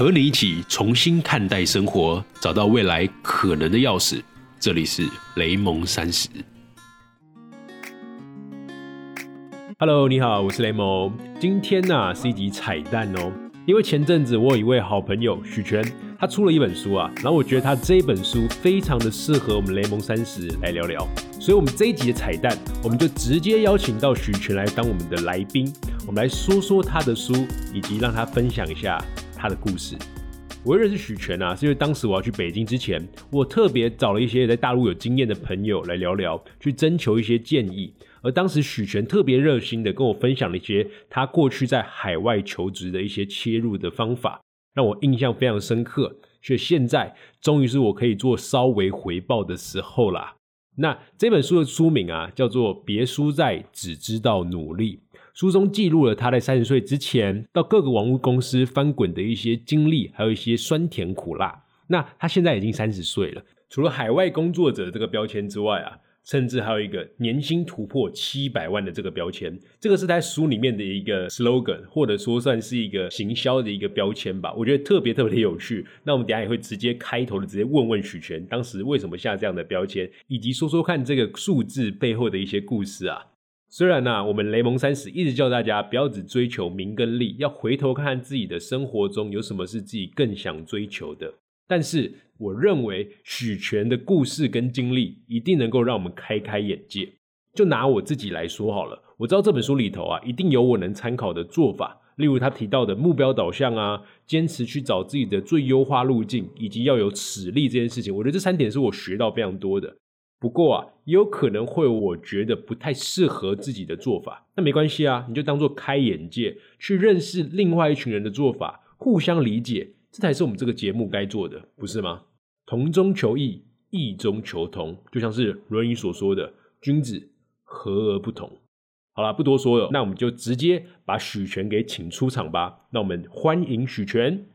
和你一起重新看待生活，找到未来可能的钥匙。这里是雷蒙三十。Hello，你好，我是雷蒙。今天呢是一集彩蛋哦，因为前阵子我有一位好朋友许权，他出了一本书啊，然后我觉得他这本书非常的适合我们雷蒙三十来聊聊，所以我们这一集的彩蛋，我们就直接邀请到许权来当我们的来宾，我们来说说他的书，以及让他分享一下。他的故事，我认识许权啊，是因为当时我要去北京之前，我特别找了一些在大陆有经验的朋友来聊聊，去征求一些建议。而当时许权特别热心的跟我分享了一些他过去在海外求职的一些切入的方法，让我印象非常深刻。所以现在终于是我可以做稍微回报的时候啦。那这本书的书名啊，叫做《别输在只知道努力》。书中记录了他在三十岁之前到各个网络公司翻滚的一些经历，还有一些酸甜苦辣。那他现在已经三十岁了，除了海外工作者这个标签之外啊，甚至还有一个年薪突破七百万的这个标签。这个是在书里面的一个 slogan，或者说算是一个行销的一个标签吧。我觉得特别特别的有趣。那我们等下也会直接开头的直接问问许权，当时为什么下这样的标签，以及说说看这个数字背后的一些故事啊。虽然呢，我们雷蒙三十一直叫大家不要只追求名跟利，要回头看看自己的生活中有什么是自己更想追求的。但是，我认为许权的故事跟经历一定能够让我们开开眼界。就拿我自己来说好了，我知道这本书里头啊，一定有我能参考的做法，例如他提到的目标导向啊，坚持去找自己的最优化路径，以及要有实力这件事情。我觉得这三点是我学到非常多的。不过啊，也有可能会我觉得不太适合自己的做法，那没关系啊，你就当做开眼界，去认识另外一群人的做法，互相理解，这才是我们这个节目该做的，不是吗？同中求异，异中求同，就像是《论语》所说的“君子和而不同”。好了，不多说了，那我们就直接把许权给请出场吧。那我们欢迎许权。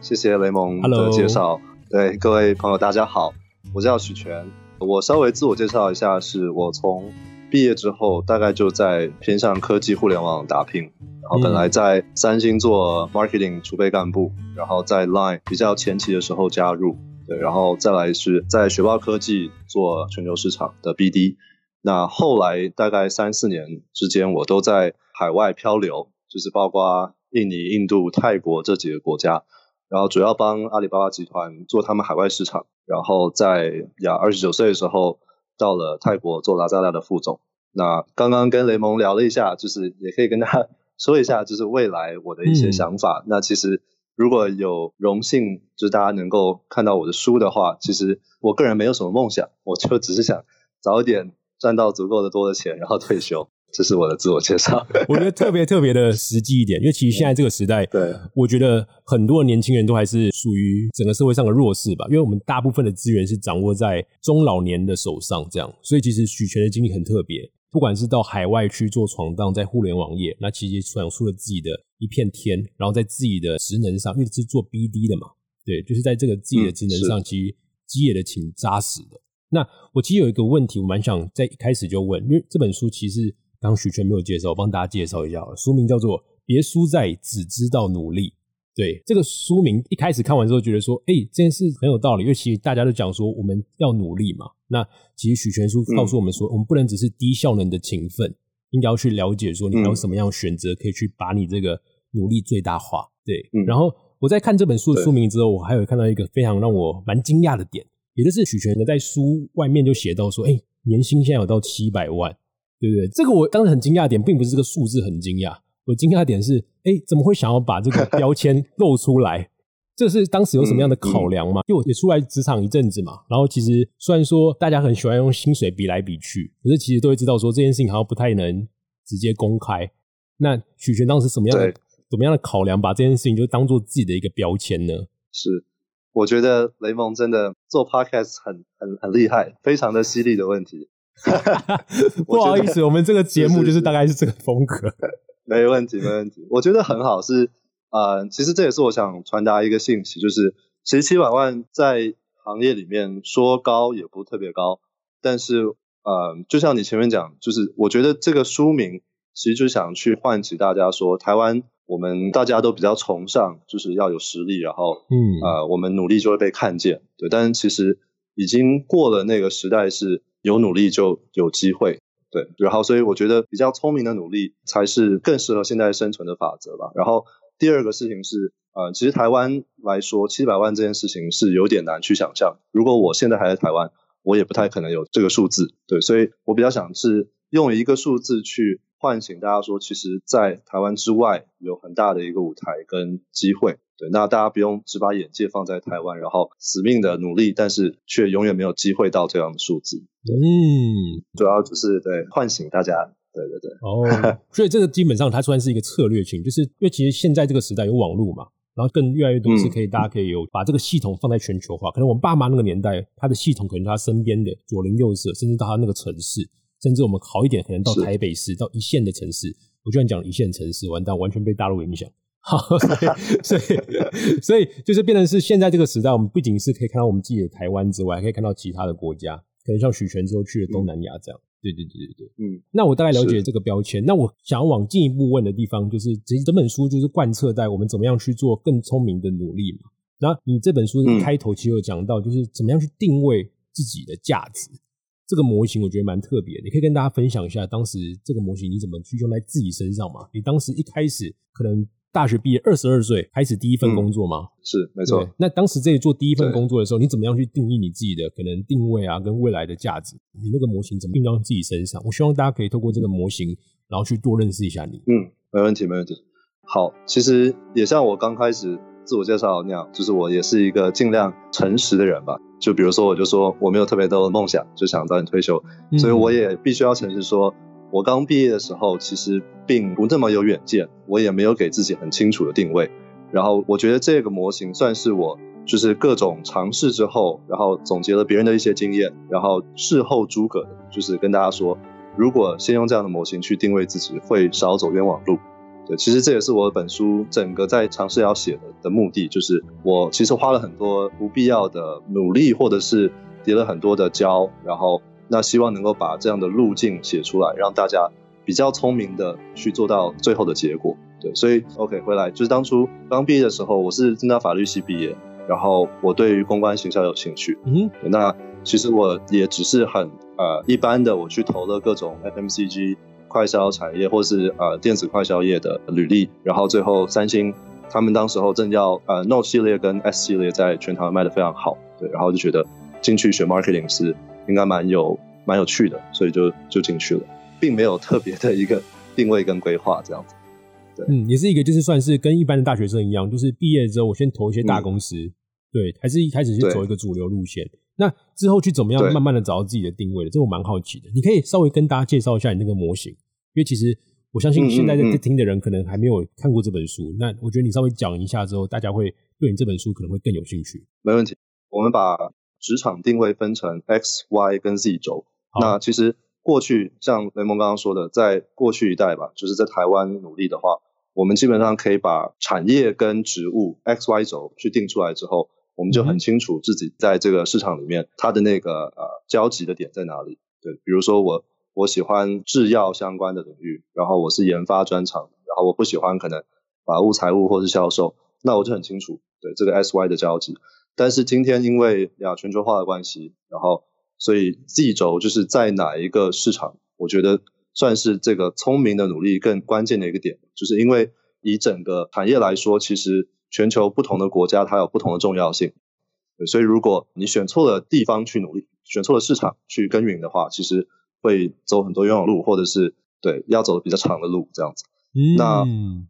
谢谢雷蒙的介绍。对各位朋友，大家好，我叫许权。我稍微自我介绍一下，是我从毕业之后，大概就在偏向科技互联网打拼，然后本来在三星做 marketing 储备干部，然后在 Line 比较前期的时候加入，对，然后再来是在雪豹科技做全球市场的 BD，那后来大概三四年之间，我都在海外漂流，就是包括印尼、印度、泰国这几个国家。然后主要帮阿里巴巴集团做他们海外市场，然后在呀二十九岁的时候到了泰国做拉扎拉的副总。那刚刚跟雷蒙聊了一下，就是也可以跟大家 说一下，就是未来我的一些想法。那其实如果有荣幸，就是大家能够看到我的书的话，其实我个人没有什么梦想，我就只是想早一点赚到足够的多的钱，然后退休。这是我的自我介绍，我觉得特别特别的实际一点，因为其实现在这个时代，对，我觉得很多年轻人都还是属于整个社会上的弱势吧，因为我们大部分的资源是掌握在中老年的手上，这样，所以其实许权的经历很特别，不管是到海外去做闯荡，在互联网业，那其实闯出了自己的一片天，然后在自己的职能上，因为是做 BD 的嘛，对，就是在这个自己的职能上，其实积累的挺扎实的。那我其实有一个问题，我蛮想在一开始就问，因为这本书其实。刚许全没有介绍，我帮大家介绍一下。书名叫做《别输在只知道努力》。对这个书名，一开始看完之后觉得说，哎，这件事很有道理，因为其实大家都讲说我们要努力嘛。那其实许全书告诉我们说，我们不能只是低效能的勤奋，应该要去了解说你有什么样的选择，可以去把你这个努力最大化。对，然后我在看这本书的书名之后，我还有看到一个非常让我蛮惊讶的点，也就是许全呢在书外面就写到说，哎，年薪现在有到七百万。对不对？这个我当时很惊讶点，并不是这个数字很惊讶，我惊讶的点是，哎，怎么会想要把这个标签 露出来？这是当时有什么样的考量吗？因为我也出来职场一阵子嘛，然后其实虽然说大家很喜欢用薪水比来比去，可是其实都会知道说这件事情好像不太能直接公开。那许权当时什么样的怎么样的考量，把这件事情就当做自己的一个标签呢？是，我觉得雷蒙真的做 podcast 很很很厉害，非常的犀利的问题。不好意思，我们这个节目就是大概是这个风格。没问题，没问题。我觉得很好，是呃，其实这也是我想传达一个信息，就是其实七百万在行业里面说高也不特别高，但是呃，就像你前面讲，就是我觉得这个书名其实就想去唤起大家说，台湾我们大家都比较崇尚就是要有实力，然后嗯啊，我们努力就会被看见，对。但是其实已经过了那个时代，是有努力就有机会，对。然后所以我觉得比较聪明的努力才是更适合现在生存的法则吧。然后第二个事情是，呃，其实台湾来说七百万这件事情是有点难去想象。如果我现在还在台湾，我也不太可能有这个数字，对。所以我比较想是用一个数字去。唤醒大家说，其实，在台湾之外有很大的一个舞台跟机会。对，那大家不用只把眼界放在台湾，然后死命的努力，但是却永远没有机会到这样的数字。嗯，主要就是对唤醒大家。对对对。哦，所以这个基本上它算是一个策略性，就是因为其实现在这个时代有网络嘛，然后更越来越多是可以大家可以有把这个系统放在全球化。可能我们爸妈那个年代，他的系统可能他身边的左邻右舍，甚至到他那个城市。甚至我们好一点，可能到台北市，到一线的城市。我居然讲一线城市，完蛋，完全被大陆影响。好，所以 所以就是变成是现在这个时代，我们不仅是可以看到我们自己的台湾之外，还可以看到其他的国家，可能像许泉之后去了东南亚这样。对对对对对，嗯。那我大概了解这个标签。那我想要往进一步问的地方，就是其实整本书就是贯彻在我们怎么样去做更聪明的努力嘛。然后你这本书的开头其实有讲到，就是怎么样去定位自己的价值。这个模型我觉得蛮特别，你可以跟大家分享一下，当时这个模型你怎么去用在自己身上嘛？你当时一开始可能大学毕业二十二岁开始第一份工作吗？是，没错。那当时在做第一份工作的时候，你怎么样去定义你自己的可能定位啊，跟未来的价值？你那个模型怎么运用自己身上？我希望大家可以透过这个模型，然后去多认识一下你。嗯，没问题，没问题。好，其实也像我刚开始。自我介绍那样，就是我也是一个尽量诚实的人吧。就比如说，我就说我没有特别多的梦想，就想早点退休，所以我也必须要诚实说，我刚毕业的时候其实并不那么有远见，我也没有给自己很清楚的定位。然后我觉得这个模型算是我就是各种尝试之后，然后总结了别人的一些经验，然后事后诸葛的，就是跟大家说，如果先用这样的模型去定位自己，会少走冤枉路。对，其实这也是我本书整个在尝试要写的的目的，就是我其实花了很多不必要的努力，或者是叠了很多的胶，然后那希望能够把这样的路径写出来，让大家比较聪明的去做到最后的结果。对，所以 OK 回来就是当初刚毕业的时候，我是正大法律系毕业，然后我对于公关行销有兴趣。嗯，那其实我也只是很呃一般的，我去投了各种 FMCG。快销产业或是呃电子快销业的履历，然后最后三星他们当时候正要呃 Note 系列跟 S 系列在全台湾卖的非常好，对，然后就觉得进去学 marketing 是应该蛮有蛮有趣的，所以就就进去了，并没有特别的一个定位跟规划这样子。对，嗯，也是一个就是算是跟一般的大学生一样，就是毕业之后我先投一些大公司，对，还是一开始去走一个主流路线。那之后去怎么样慢慢的找到自己的定位的？这我蛮好奇的。你可以稍微跟大家介绍一下你那个模型，因为其实我相信现在在听的人可能还没有看过这本书。那我觉得你稍微讲一下之后，大家会对你这本书可能会更有兴趣。没问题。我们把职场定位分成 X、Y 跟 Z 轴。那其实过去像雷蒙刚刚说的，在过去一代吧，就是在台湾努力的话，我们基本上可以把产业跟职务 X、Y 轴去定出来之后。我们就很清楚自己在这个市场里面，它的那个呃交集的点在哪里。对，比如说我我喜欢制药相关的领域，然后我是研发专长，然后我不喜欢可能法务、财务或是销售，那我就很清楚对这个 S Y 的交集。但是今天因为呀全球化的关系，然后所以 Z 轴就是在哪一个市场，我觉得算是这个聪明的努力更关键的一个点，就是因为以整个产业来说，其实。全球不同的国家，它有不同的重要性，所以如果你选错了地方去努力，选错了市场去耕耘的话，其实会走很多冤枉路，或者是对要走比较长的路这样子。那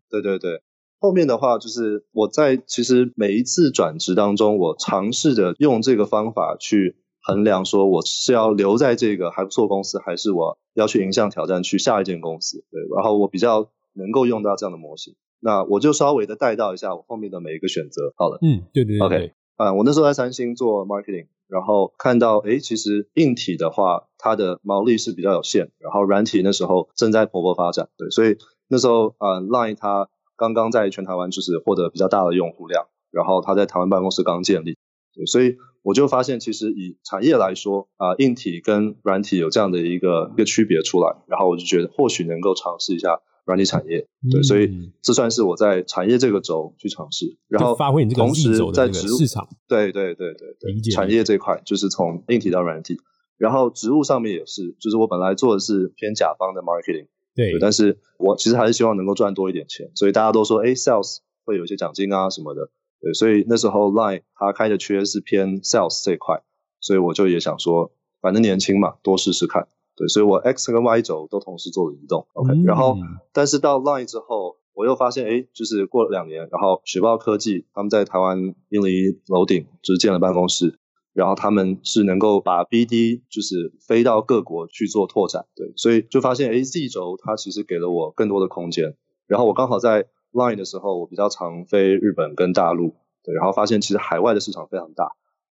对对对，后面的话就是我在其实每一次转职当中，我尝试着用这个方法去衡量，说我是要留在这个还不错公司，还是我要去迎向挑战去下一间公司。对，然后我比较能够用到这样的模型。那我就稍微的带到一下我后面的每一个选择，好了。嗯，对对对。OK，啊，我那时候在三星做 marketing，然后看到，哎，其实硬体的话，它的毛利是比较有限，然后软体那时候正在蓬勃发展，对，所以那时候，呃，Line 它刚刚在全台湾就是获得比较大的用户量，然后它在台湾办公室刚建立，对，所以我就发现，其实以产业来说，啊，硬体跟软体有这样的一个一个区别出来，然后我就觉得或许能够尝试一下。软体产业。对，所以这算是我在产业这个轴去尝试，然后发挥你这个同时在植市场。对对对对对，产业这块就是从硬体到软体，然后职务上面也是，就是我本来做的是偏甲方的 marketing，对，但是我其实还是希望能够赚多一点钱，所以大家都说，哎，sales 会有一些奖金啊什么的。对，所以那时候 Line 它开的缺是偏 Sales 这一块，所以我就也想说，反正年轻嘛，多试试看。对，所以我 X 跟 Y 轴都同时做了移动。OK，然后但是到 Line 之后，我又发现，哎，就是过了两年，然后雪豹科技他们在台湾英离楼顶就是建了办公室，然后他们是能够把 BD 就是飞到各国去做拓展。对，所以就发现，哎，Z 轴它其实给了我更多的空间。然后我刚好在 Line 的时候，我比较常飞日本跟大陆，对，然后发现其实海外的市场非常大，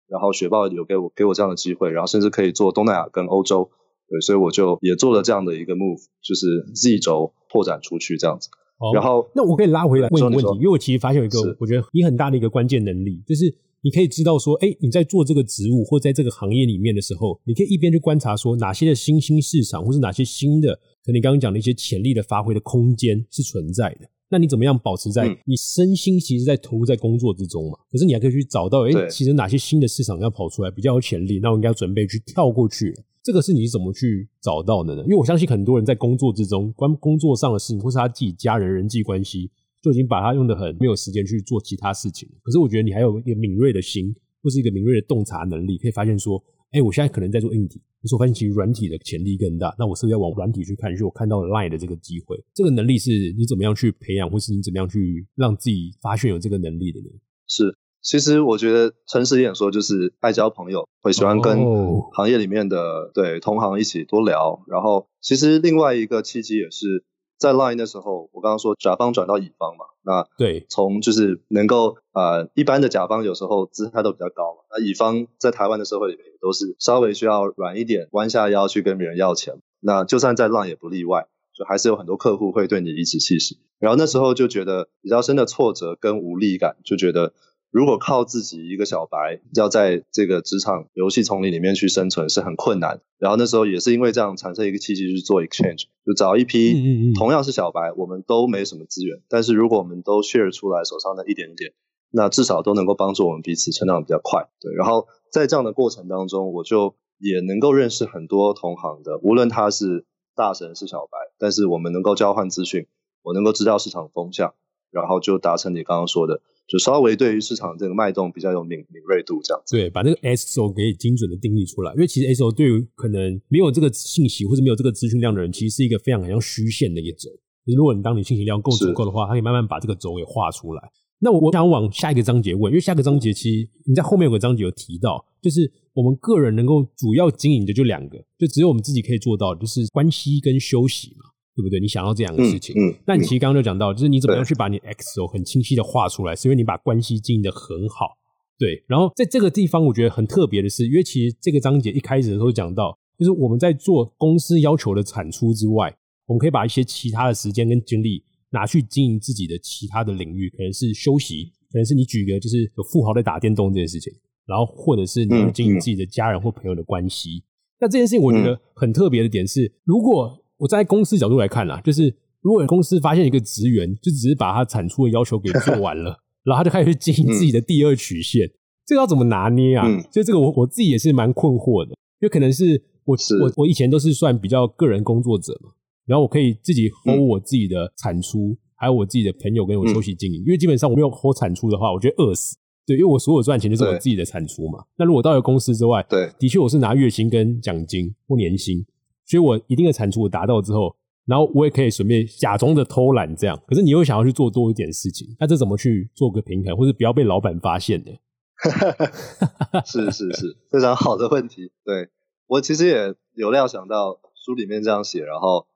然后雪豹有给我给我这样的机会，然后甚至可以做东南亚跟欧洲，对，所以我就也做了这样的一个 move，就是 Z 轴拓展出去这样子。哦然后那我可以拉回来问一个问题，因为我其实发现有一个我觉得你很大的一个关键能力，就是你可以知道说，哎，你在做这个职务或在这个行业里面的时候，你可以一边去观察说哪些的新兴市场，或是哪些新的，可能你刚刚讲的一些潜力的发挥的空间是存在的。那你怎么样保持在你身心其实，在投入在工作之中嘛？可是你还可以去找到，哎，其实哪些新的市场要跑出来比较有潜力，那我应该准备去跳过去。这个是你怎么去找到的呢？因为我相信很多人在工作之中，关工作上的事情，或是他自己家人人际关系，就已经把他用的很没有时间去做其他事情了。可是我觉得你还有一个敏锐的心，或是一个敏锐的洞察能力，可以发现说。哎，我现在可能在做硬体，可是我发现其实软体的潜力更大。那我是不是要往软体去看？就我看到了 Line 的这个机会，这个能力是你怎么样去培养，或是你怎么样去让自己发现有这个能力的呢？是，其实我觉得诚实一点说，就是爱交朋友，会喜欢跟行业里面的对同行一起多聊。然后，其实另外一个契机也是。在 Line 的时候，我刚刚说甲方转到乙方嘛，那对，从就是能够呃，一般的甲方有时候姿态都比较高嘛，那乙方在台湾的社会里面也都是稍微需要软一点，弯下腰去跟别人要钱，那就算在 Line 也不例外，就还是有很多客户会对你颐指气使，然后那时候就觉得比较深的挫折跟无力感，就觉得。如果靠自己一个小白要在这个职场游戏丛林里面去生存是很困难。然后那时候也是因为这样产生一个契机，去做 exchange，就找一批同样是小白，我们都没什么资源，但是如果我们都 share 出来手上的一点点，那至少都能够帮助我们彼此成长比较快。对，然后在这样的过程当中，我就也能够认识很多同行的，无论他是大神是小白，但是我们能够交换资讯，我能够知道市场风向，然后就达成你刚刚说的。就稍微对于市场这个脉动比较有敏敏锐度，这样子。对，把那个 S O 给精准的定义出来。因为其实 S O 对于可能没有这个信息或者没有这个资讯量的人，其实是一个非常像虚线的一个轴。如果你当你信息量够足够的话，它可以慢慢把这个轴给画出来。那我想往下一个章节问，因为下个章节其实你在后面有个章节有提到，就是我们个人能够主要经营的就两个，就只有我们自己可以做到，就是关系跟休息嘛。对不对？你想要这样的事情，嗯，那你其实刚刚就讲到，就是你怎么样去把你 X O 很清晰的画出来，是因为你把关系经营的很好，对。然后在这个地方，我觉得很特别的是，因为其实这个章节一开始的时候讲到，就是我们在做公司要求的产出之外，我们可以把一些其他的时间跟精力拿去经营自己的其他的领域，可能是休息，可能是你举个就是有富豪在打电动这件事情，然后或者是你经营自己的家人或朋友的关系。那这件事情我觉得很特别的点是，如果我在公司角度来看啦，就是如果公司发现一个职员，就只是把他产出的要求给做完了，然后他就开始去经营自己的第二曲线，这个要怎么拿捏啊？所以这个我我自己也是蛮困惑的，因为可能是我我我以前都是算比较个人工作者嘛，然后我可以自己 hold 我自己的产出，还有我自己的朋友跟我休息经营，因为基本上我没有 hold 产出的话，我觉得饿死。对，因为我所有赚钱就是我自己的产出嘛。那如果到了公司之外，对，的确我是拿月薪跟奖金或年薪。所以我一定的产出我达到之后，然后我也可以顺便假装的偷懒这样。可是你又想要去做多一点事情，那这怎么去做个平衡，或者不要被老板发现呢？是是是，非常好的问题。对我其实也有料想到书里面这样写，然后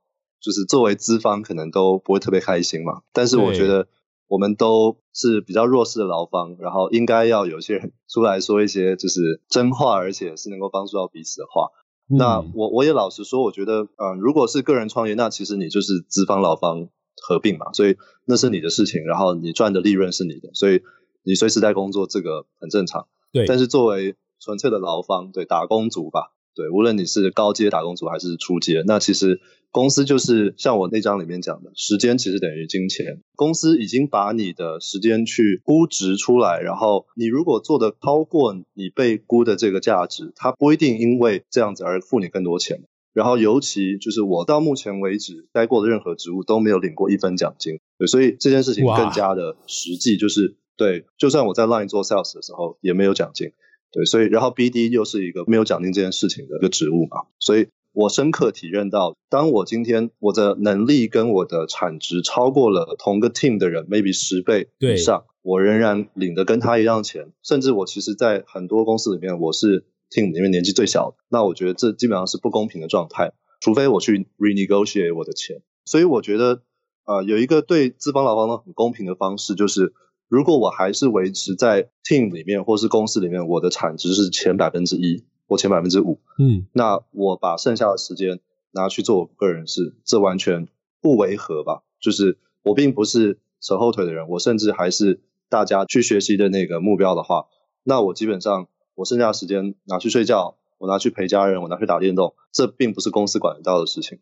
就是作为资方可能都不会特别开心嘛。但是我觉得我们都是比较弱势的劳方，然后应该要有些人出来说一些就是真话，而且是能够帮助到彼此的话。那我我也老实说，我觉得，嗯，如果是个人创业，那其实你就是资方劳方合并嘛，所以那是你的事情，然后你赚的利润是你的，所以你随时在工作，这个很正常。对。但是作为纯粹的劳方，对打工族吧，对，无论你是高阶打工族还是初阶，那其实公司就是像我那章里面讲的，时间其实等于金钱。公司已经把你的时间去估值出来，然后你如果做的超过你被估的这个价值，它不一定因为这样子而付你更多钱。然后尤其就是我到目前为止待过的任何职务都没有领过一分奖金，对，所以这件事情更加的实际，就是对，就算我在 Line 做 Sales 的时候也没有奖金。对，所以然后 BD 又是一个没有奖金这件事情的一个职务嘛，所以我深刻体认到，当我今天我的能力跟我的产值超过了同个 team 的人，maybe 十倍以上，我仍然领的跟他一样钱，甚至我其实，在很多公司里面，我是 team 里面年纪最小的，那我觉得这基本上是不公平的状态，除非我去 renegotiate 我的钱，所以我觉得，呃，有一个对资方劳方很公平的方式就是。如果我还是维持在 team 里面或是公司里面，我的产值是前百分之一或前百分之五，嗯，那我把剩下的时间拿去做我个人事，这完全不违和吧？就是我并不是扯后腿的人，我甚至还是大家去学习的那个目标的话，那我基本上我剩下的时间拿去睡觉，我拿去陪家人，我拿去打电动，这并不是公司管得到的事情。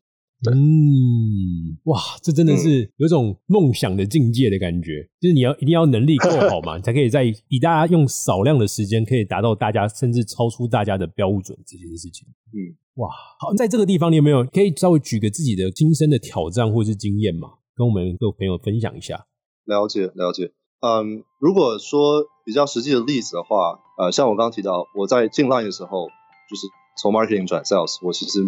嗯，哇，这真的是有种梦想的境界的感觉。就是你要一定要能力够好嘛，才可以在以大家用少量的时间，可以达到大家甚至超出大家的标准这件事情。嗯，哇，好，在这个地方你有没有可以稍微举个自己的亲身的挑战或是经验嘛，跟我们各位朋友分享一下？了解，了解。嗯，如果说比较实际的例子的话，呃，像我刚刚提到，我在进 line 的时候，就是从 marketing 转 sales，我其实。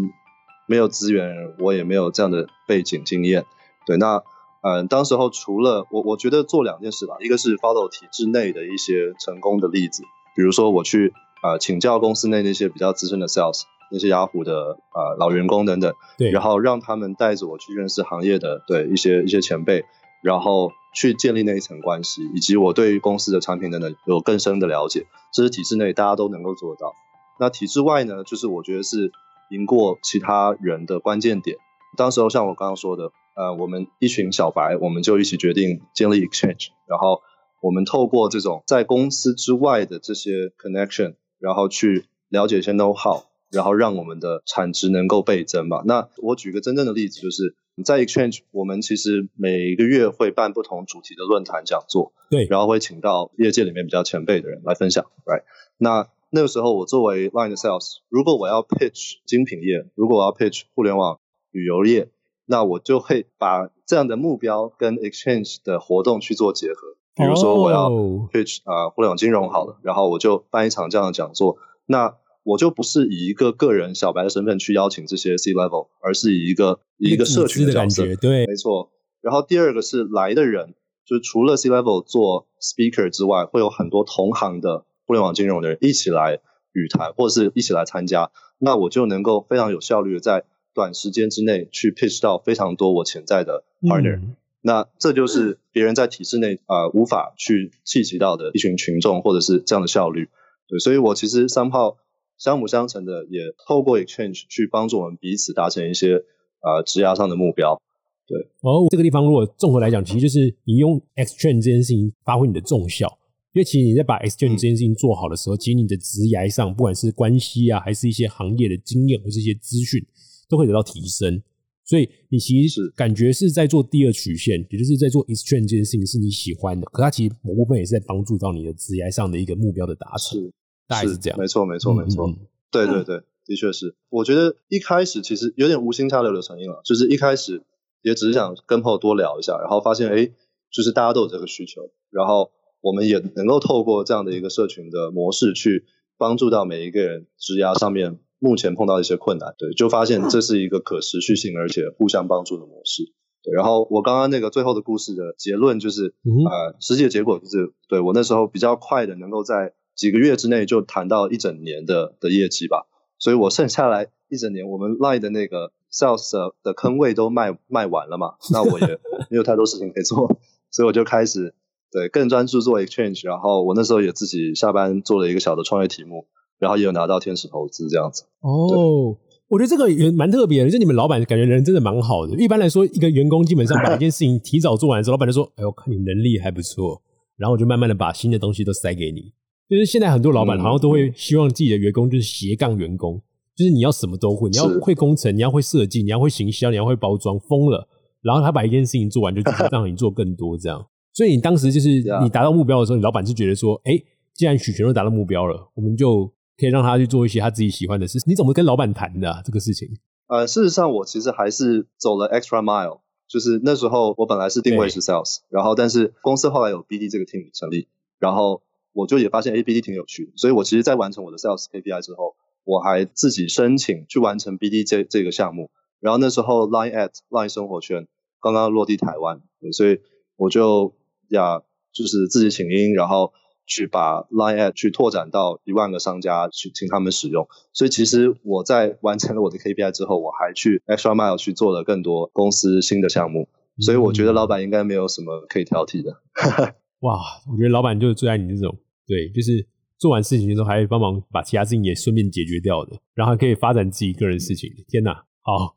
没有资源，我也没有这样的背景经验。对，那嗯，当时候除了我，我觉得做两件事吧，一个是 follow 体制内的一些成功的例子，比如说我去啊请教公司内那些比较资深的 sales，那些雅虎的啊老员工等等，对，然后让他们带着我去认识行业的对一些一些前辈，然后去建立那一层关系，以及我对于公司的产品等等有更深的了解，这是体制内大家都能够做得到。那体制外呢，就是我觉得是。赢过其他人的关键点，当时候像我刚刚说的，呃，我们一群小白，我们就一起决定建立 exchange，然后我们透过这种在公司之外的这些 connection，然后去了解一些 know how，然后让我们的产值能够倍增吧。那我举个真正的例子，就是在 exchange，我们其实每个月会办不同主题的论坛讲座，对，然后会请到业界里面比较前辈的人来分享，right？那那个时候，我作为 Line 的 Sales，如果我要 pitch 精品业，如果我要 pitch 互联网旅游业，那我就会把这样的目标跟 Exchange 的活动去做结合。比如说，我要 pitch 啊互联网金融好了，然后我就办一场这样的讲座。那我就不是以一个个人小白的身份去邀请这些 C level，而是以一个以一个社群的角色。对，没错。然后第二个是来的人，就是除了 C level 做 speaker 之外，会有很多同行的。互联网金融的人一起来语谈，或者是一起来参加，那我就能够非常有效率的在短时间之内去 pitch 到非常多我潜在的 partner。那这就是别人在体制内啊无法去聚集到的一群群众，或者是这样的效率。对，所以我其实三炮相辅相成的，也透过 exchange 去帮助我们彼此达成一些啊职涯上的目标。对，哦，这个地方如果综合来讲，其实就是你用 exchange 这件事情发挥你的重效。因为其实你在把 exchange 这件事情做好的时候，其实你的职涯上，不管是关系啊，还是一些行业的经验或是一些资讯，都会得到提升。所以你其实感觉是在做第二曲线，也就是在做 exchange 这件事情是你喜欢的，可它其实某部分也是在帮助到你的职业上的一个目标的达成。大概是这样，没错，没错，没错。对对对，的确是。我觉得一开始其实有点无心插柳的成因了，就是一开始也只是想跟朋友多聊一下，然后发现哎，就是大家都有这个需求，然后。我们也能够透过这样的一个社群的模式，去帮助到每一个人职涯上面目前碰到一些困难，对，就发现这是一个可持续性而且互相帮助的模式。对，然后我刚刚那个最后的故事的结论就是，呃，实际的结果就是，对我那时候比较快的能够在几个月之内就谈到一整年的的业绩吧，所以我剩下来一整年，我们 Line 的那个 Sales 的坑位都卖卖完了嘛，那我也没有太多事情可以做，所以我就开始。对，更专注做 exchange，然后我那时候也自己下班做了一个小的创业题目，然后也有拿到天使投资这样子。哦，我觉得这个也蛮特别的，就你们老板感觉人真的蛮好的。一般来说，一个员工基本上把一件事情提早做完之后，老板就说：“哎，我看你能力还不错。”然后我就慢慢的把新的东西都塞给你。就是现在很多老板好像都会希望自己的员工就是斜杠员工，就是你要什么都会，你要会工程，你要会设计，你要会行销，你要会包装，疯了。然后他把一件事情做完，就让你做更多这样。所以你当时就是你达到目标的时候，你老板是觉得说，哎，既然许全都达到目标了，我们就可以让他去做一些他自己喜欢的事。你怎么跟老板谈的这个事情？呃，事实上我其实还是走了 extra mile，就是那时候我本来是定位是 sales，然后但是公司后来有 BD 这个 team 成立，然后我就也发现 A BD 挺有趣，所以我其实，在完成我的 sales KPI 之后，我还自己申请去完成 BD 这这个项目。然后那时候 Line at Line 生活圈刚刚落地台湾，所以我就呀，就是自己请缨，然后。去把 Line Ad 去拓展到一万个商家去请他们使用，所以其实我在完成了我的 KPI 之后，我还去 Extra Mile 去做了更多公司新的项目，所以我觉得老板应该没有什么可以挑剔的。哇，我觉得老板就是最爱你这种，对，就是做完事情的时候还会帮忙把其他事情也顺便解决掉的，然后还可以发展自己个人事情。天哪，好。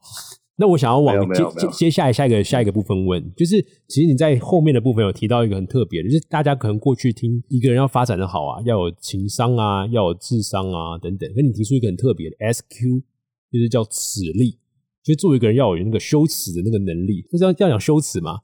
那我想要往接接接下来下一个下一个部分问，就是其实你在后面的部分有提到一个很特别的，就是大家可能过去听一个人要发展的好啊，要有情商啊，要有智商啊等等，跟你提出一个很特别的 SQ，就是叫耻力，就作为一个人要有那个羞耻的那个能力，就是要这样讲羞耻吗？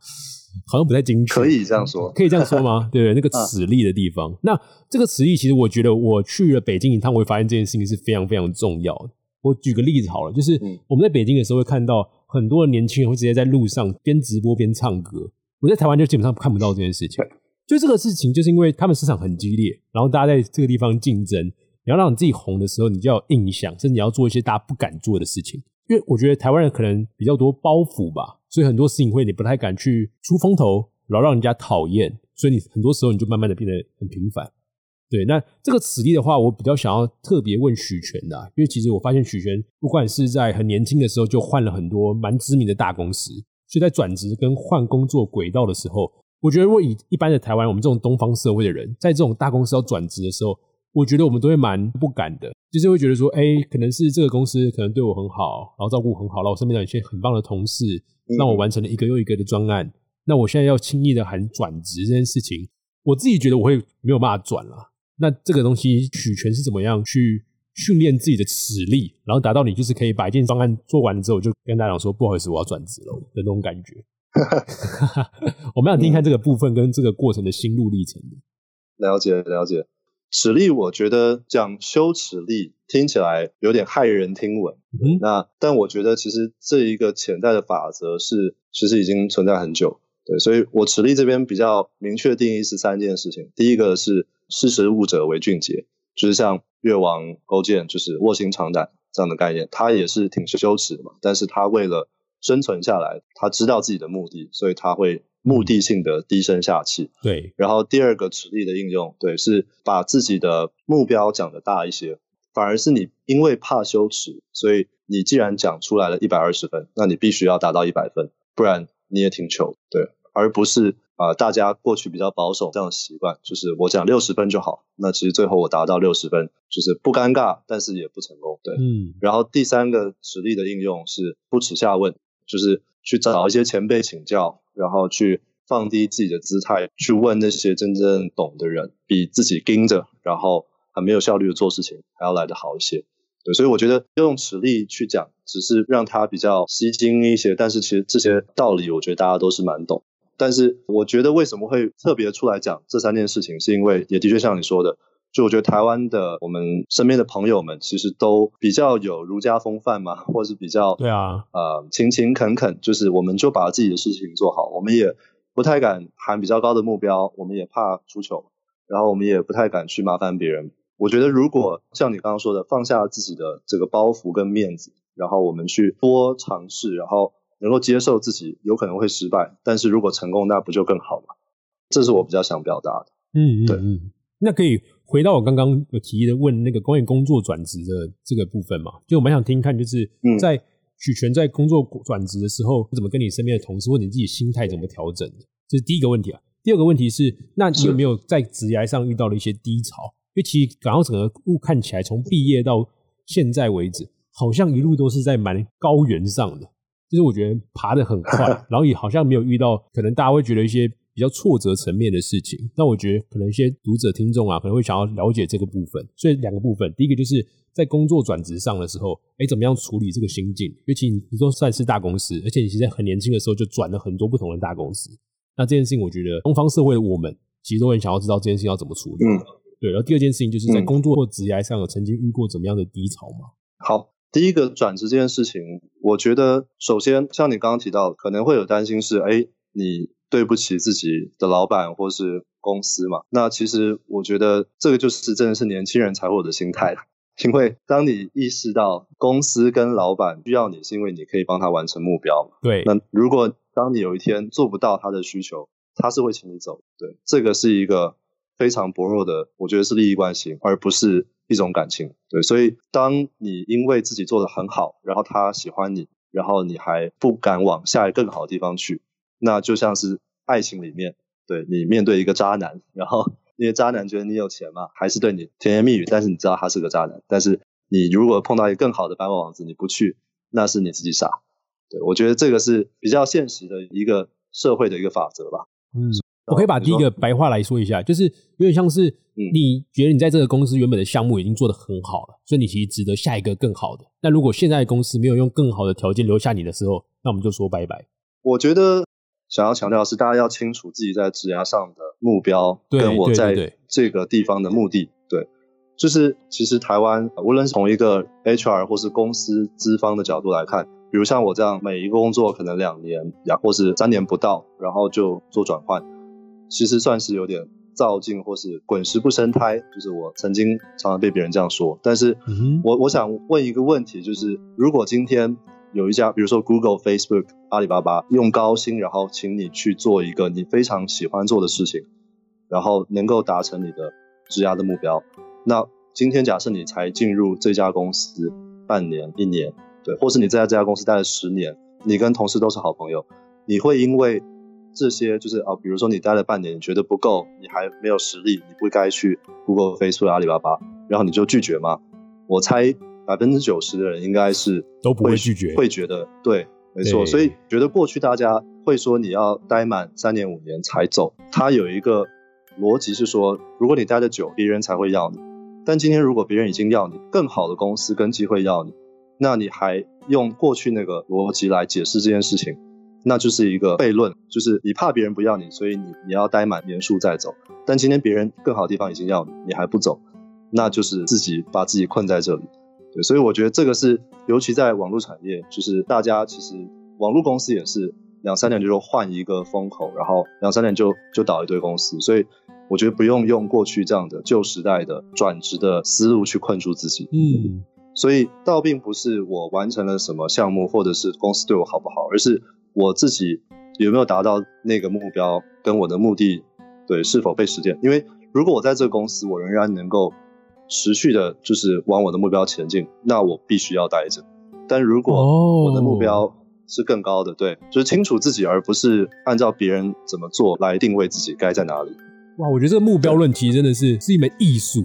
好像不太精确，可以这样说，可以这样说吗？对那个 耻力的地方，那这个耻力其实我觉得我去了北京一趟，我会发现这件事情是非常非常重要的。我举个例子好了，就是我们在北京的时候会看到很多的年轻人会直接在路上边直播边唱歌。我在台湾就基本上看不到这件事情。就这个事情，就是因为他们市场很激烈，然后大家在这个地方竞争，你要让你自己红的时候，你就要印象，甚至你要做一些大家不敢做的事情。因为我觉得台湾人可能比较多包袱吧，所以很多事情会你不太敢去出风头，然后让人家讨厌，所以你很多时候你就慢慢的变得很平凡。对，那这个此例的话，我比较想要特别问许权的，因为其实我发现许权不管是在很年轻的时候就换了很多蛮知名的大公司，所以在转职跟换工作轨道的时候，我觉得如果以一般的台湾我们这种东方社会的人，在这种大公司要转职的时候，我觉得我们都会蛮不敢的，就是会觉得说，哎，可能是这个公司可能对我很好，然后照顾很好，然后我身边有一些很棒的同事，让我完成了一个又一个的专案，那我现在要轻易的喊转职这件事情，我自己觉得我会没有办法转了。那这个东西取权是怎么样去训练自己的实力，然后达到你就是可以把一件方案做完了之后，就跟大家讲说不好意思，我要转职了的那种感觉。我们想听看这个部分跟这个过程的心路历程。了解了解，实力我觉得讲羞耻力听起来有点骇人听闻。嗯，那但我觉得其实这一个潜在的法则是其实已经存在很久。对，所以我持力这边比较明确定义是三件事情。第一个是。识时务者为俊杰，就是像越王勾践，就是卧薪尝胆这样的概念，他也是挺羞耻的嘛。但是他为了生存下来，他知道自己的目的，所以他会目的性的低声下气。对。然后第二个持力的应用，对，是把自己的目标讲的大一些，反而是你因为怕羞耻，所以你既然讲出来了一百二十分，那你必须要达到一百分，不然你也挺糗。对，而不是。啊，大家过去比较保守这样的习惯，就是我讲六十分就好。那其实最后我达到六十分，就是不尴尬，但是也不成功。对，嗯。然后第三个实力的应用是不耻下问，就是去找一些前辈请教，然后去放低自己的姿态，去问那些真正懂的人，比自己盯着，然后很没有效率的做事情还要来得好一些。对，所以我觉得用实力去讲，只是让它比较吸睛一些，但是其实这些道理，我觉得大家都是蛮懂。但是我觉得为什么会特别出来讲这三件事情，是因为也的确像你说的，就我觉得台湾的我们身边的朋友们其实都比较有儒家风范嘛，或是比较对啊，呃勤勤恳恳，就是我们就把自己的事情做好，我们也不太敢喊比较高的目标，我们也怕出糗，然后我们也不太敢去麻烦别人。我觉得如果像你刚刚说的，放下自己的这个包袱跟面子，然后我们去多尝试，然后。能够接受自己有可能会失败，但是如果成功，那不就更好吗？这是我比较想表达的。嗯，对，嗯，那可以回到我刚刚有提的问那个关于工作转职的这个部分嘛？就我蛮想听看，就是在许权在工作转职的时候，怎么跟你身边的同事或你自己心态怎么调整的？这是第一个问题啊。第二个问题是，那你有没有在职涯上遇到了一些低潮？因为其实港澳整个路看起来，从毕业到现在为止，好像一路都是在蛮高原上的。就是我觉得爬得很快，然后也好像没有遇到可能大家会觉得一些比较挫折层面的事情。那我觉得可能一些读者听众啊，可能会想要了解这个部分。所以两个部分，第一个就是在工作转职上的时候，哎，怎么样处理这个心境？尤其你说算是大公司，而且你其实很年轻的时候就转了很多不同的大公司。那这件事情，我觉得东方社会的我们其实都很想要知道这件事情要怎么处理。嗯，对。然后第二件事情就是在工作或职业上有曾经遇过怎么样的低潮吗？好。第一个转职这件事情，我觉得首先像你刚刚提到，可能会有担心是，哎，你对不起自己的老板或是公司嘛？那其实我觉得这个就是真的是年轻人才会有的心态因为当你意识到公司跟老板需要你，是因为你可以帮他完成目标。对。那如果当你有一天做不到他的需求，他是会请你走。对，这个是一个非常薄弱的，我觉得是利益关系，而不是。一种感情，对，所以当你因为自己做的很好，然后他喜欢你，然后你还不敢往下一更好的地方去，那就像是爱情里面，对你面对一个渣男，然后因为渣男觉得你有钱嘛，还是对你甜言蜜语，但是你知道他是个渣男，但是你如果碰到一个更好的白马王子，你不去，那是你自己傻。对我觉得这个是比较现实的一个社会的一个法则吧。嗯。我可以把第一个白话来说一下，就是有点像是你觉得你在这个公司原本的项目已经做得很好了，所以你其实值得下一个更好的。那如果现在公司没有用更好的条件留下你的时候，那我们就说拜拜。我觉得想要强调的是，大家要清楚自己在职涯上的目标，跟我在这个地方的目的。对，就是其实台湾无论是从一个 HR 或是公司资方的角度来看，比如像我这样，每一个工作可能两年，呀，或是三年不到，然后就做转换。其实算是有点造进或是滚石不生胎，就是我曾经常常被别人这样说。但是，我我想问一个问题，就是如果今天有一家，比如说 Google、Facebook、阿里巴巴，用高薪然后请你去做一个你非常喜欢做的事情，然后能够达成你的质押的目标，那今天假设你才进入这家公司半年、一年，对，或是你在这家公司待了十年，你跟同事都是好朋友，你会因为这些就是啊，比如说你待了半年，你觉得不够，你还没有实力，你不该去 Google、Facebook、阿里巴巴，然后你就拒绝吗？我猜百分之九十的人应该是都不会拒绝，会觉得对，没错。所以觉得过去大家会说你要待满三年五年才走，他有一个逻辑是说，如果你待的久，别人才会要你。但今天如果别人已经要你，更好的公司跟机会要你，那你还用过去那个逻辑来解释这件事情？那就是一个悖论，就是你怕别人不要你，所以你你要待满年数再走。但今天别人更好的地方已经要你，你还不走，那就是自己把自己困在这里。对，所以我觉得这个是，尤其在网络产业，就是大家其实网络公司也是两三年就说换一个风口，然后两三年就就倒一堆公司。所以我觉得不用用过去这样的旧时代的转职的思路去困住自己。嗯，所以倒并不是我完成了什么项目，或者是公司对我好不好，而是。我自己有没有达到那个目标，跟我的目的，对是否被实现？因为如果我在这个公司，我仍然能够持续的，就是往我的目标前进，那我必须要待着。但如果我的目标是更高的，对，就是清楚自己，而不是按照别人怎么做来定位自己该在哪里。哇，我觉得这个目标论其实真的是是一门艺术，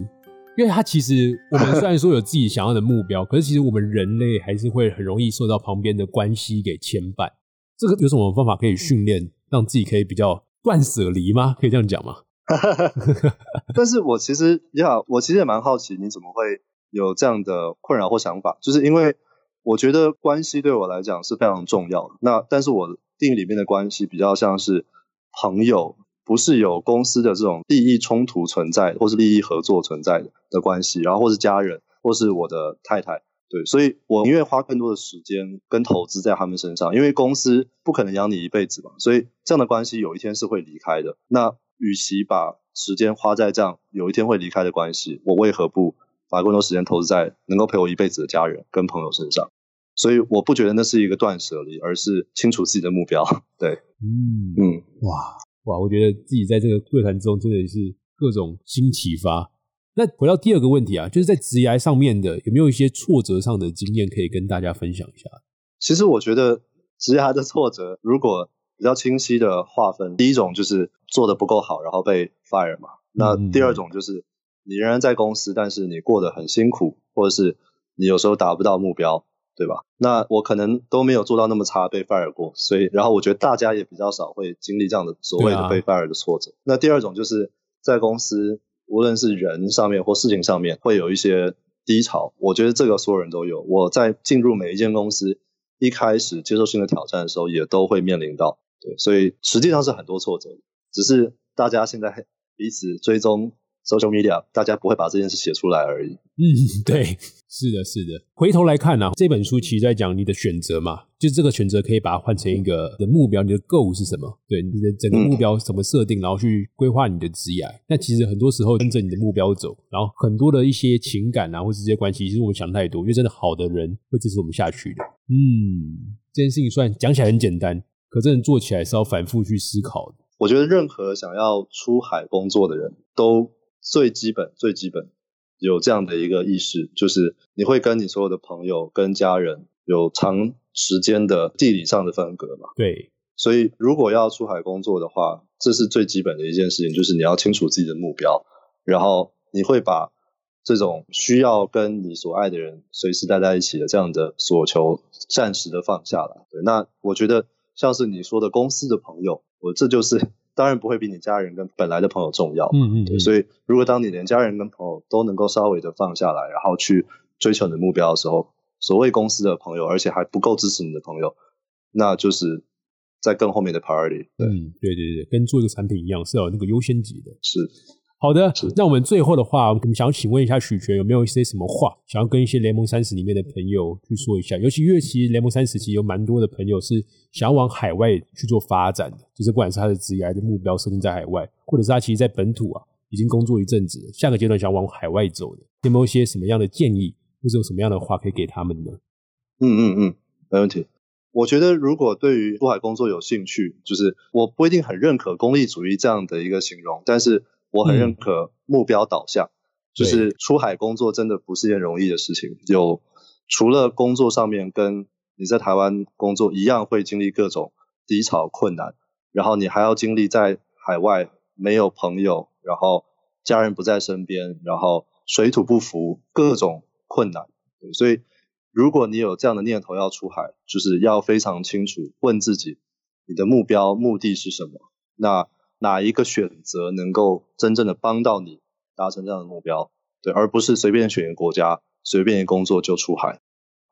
因为它其实我们虽然说有自己想要的目标，可是其实我们人类还是会很容易受到旁边的关系给牵绊。这个有什么方法可以训练，让自己可以比较断舍离吗？可以这样讲吗？但是我其实你好，我其实也蛮好奇，你怎么会有这样的困扰或想法？就是因为我觉得关系对我来讲是非常重要的。那但是我定义里面的关系比较像是朋友，不是有公司的这种利益冲突存在，或是利益合作存在的的关系，然后或是家人，或是我的太太。对，所以我宁愿花更多的时间跟投资在他们身上，因为公司不可能养你一辈子嘛，所以这样的关系有一天是会离开的。那与其把时间花在这样有一天会离开的关系，我为何不把更多时间投资在能够陪我一辈子的家人跟朋友身上？所以我不觉得那是一个断舍离，而是清楚自己的目标。对，嗯嗯，哇哇，我觉得自己在这个会谈中真的是各种新启发。那回到第二个问题啊，就是在职涯上面的有没有一些挫折上的经验可以跟大家分享一下？其实我觉得职涯的挫折如果比较清晰的划分，第一种就是做的不够好，然后被 fire 嘛。那第二种就是你仍然在公司，但是你过得很辛苦，或者是你有时候达不到目标，对吧？那我可能都没有做到那么差，被 fire 过，所以然后我觉得大家也比较少会经历这样的所谓的被 fire 的挫折。那第二种就是在公司，无论是人上面或事情上面，会有一些低潮。我觉得这个所有人都有。我在进入每一间公司，一开始接受新的挑战的时候，也都会面临到。对，所以实际上是很多挫折，只是大家现在彼此追踪。Social media，大家不会把这件事写出来而已。嗯，对，是的，是的。回头来看呢，这本书其实在讲你的选择嘛，就这个选择可以把它换成一个的目标，你的 goal 是什么？对，你的整个目标怎么设定，然后去规划你的职业。那其实很多时候跟着你的目标走，然后很多的一些情感啊，或者这些关系，其实我们想太多，因为真的好的人会支持我们下去的。嗯，这件事情算讲起来很简单，可真的做起来是要反复去思考的。我觉得任何想要出海工作的人都。最基本、最基本有这样的一个意识，就是你会跟你所有的朋友、跟家人有长时间的地理上的分隔嘛？对。所以，如果要出海工作的话，这是最基本的一件事情，就是你要清楚自己的目标，然后你会把这种需要跟你所爱的人随时待在一起的这样的所求暂时的放下来。对，那我觉得像是你说的公司的朋友，我这就是。当然不会比你家人跟本来的朋友重要，嗯嗯，所以如果当你连家人跟朋友都能够稍微的放下来，然后去追求你的目标的时候，所谓公司的朋友，而且还不够支持你的朋友，那就是在更后面的 priority。嗯，对对对，跟做一个产品一样，是有那个优先级的。是。好的，那我们最后的话，我们想请问一下许权，有没有一些什么话想要跟一些联盟三十里面的朋友去说一下？尤其因为其实联盟三十其实有蛮多的朋友是想要往海外去做发展的，就是不管是他的职业的目标设定在海外，或者是他其实在本土啊已经工作一阵子，下个阶段想往海外走的，有没有一些什么样的建议，或者有什么样的话可以给他们呢？嗯嗯嗯，没问题。我觉得如果对于出海工作有兴趣，就是我不一定很认可功利主义这样的一个形容，但是。我很认可目标导向，就是出海工作真的不是件容易的事情。有除了工作上面跟你在台湾工作一样，会经历各种低潮困难，然后你还要经历在海外没有朋友，然后家人不在身边，然后水土不服，各种困难。所以，如果你有这样的念头要出海，就是要非常清楚问自己，你的目标目的是什么？那。哪一个选择能够真正的帮到你达成这样的目标？对，而不是随便选一个国家、随便一工作就出海。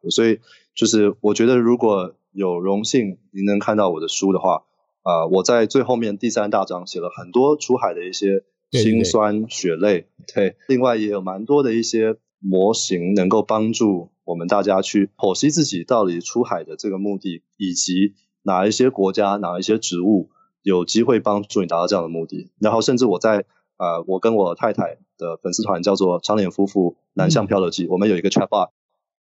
所以，就是我觉得如果有荣幸您能看到我的书的话，啊，我在最后面第三大章写了很多出海的一些辛酸血泪。对，另外也有蛮多的一些模型能够帮助我们大家去剖析自己到底出海的这个目的，以及哪一些国家、哪一些职务。有机会帮助你达到这样的目的，然后甚至我在呃，我跟我太太的粉丝团叫做长脸夫妇南向漂流记，我们有一个 chat bar，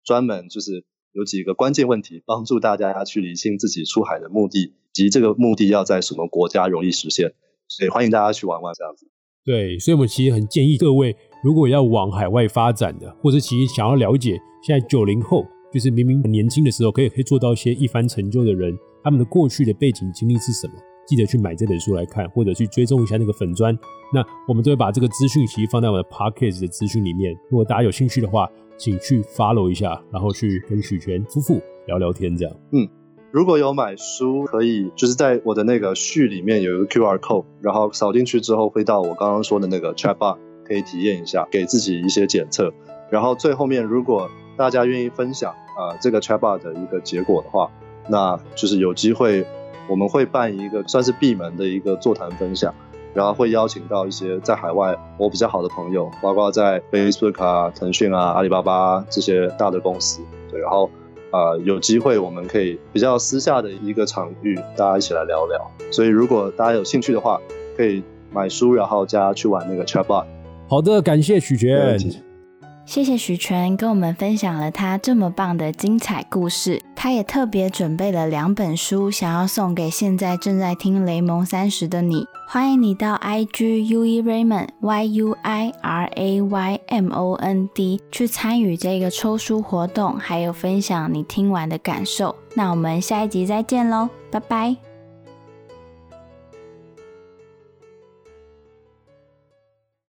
专门就是有几个关键问题，帮助大家去理清自己出海的目的及这个目的要在什么国家容易实现，所以欢迎大家去玩玩这样子。对，所以我们其实很建议各位，如果要往海外发展的，或者其实想要了解现在九零后，就是明明很年轻的时候可以可以做到一些一番成就的人，他们的过去的背景经历是什么？记得去买这本书来看，或者去追踪一下那个粉砖。那我们都会把这个资讯其实放在我的 podcast 的资讯里面。如果大家有兴趣的话，请去 follow 一下，然后去跟许权夫妇聊聊天，这样。嗯，如果有买书，可以就是在我的那个序里面有一个 QR code，然后扫进去之后会到我刚刚说的那个 chat bar，可以体验一下，给自己一些检测。然后最后面，如果大家愿意分享啊这个 chat bar 的一个结果的话，那就是有机会。我们会办一个算是闭门的一个座谈分享，然后会邀请到一些在海外我比较好的朋友，包括在 Facebook 啊、腾讯啊、阿里巴巴这些大的公司，对，然后啊有机会我们可以比较私下的一个场域，大家一起来聊聊。所以如果大家有兴趣的话，可以买书，然后加去玩那个 Chatbot。好的，感谢许权。谢谢许全跟我们分享了他这么棒的精彩故事，他也特别准备了两本书，想要送给现在正在听雷蒙三十的你。欢迎你到 i g u e raymond y u i r a y m o n d 去参与这个抽书活动，还有分享你听完的感受。那我们下一集再见喽，拜拜。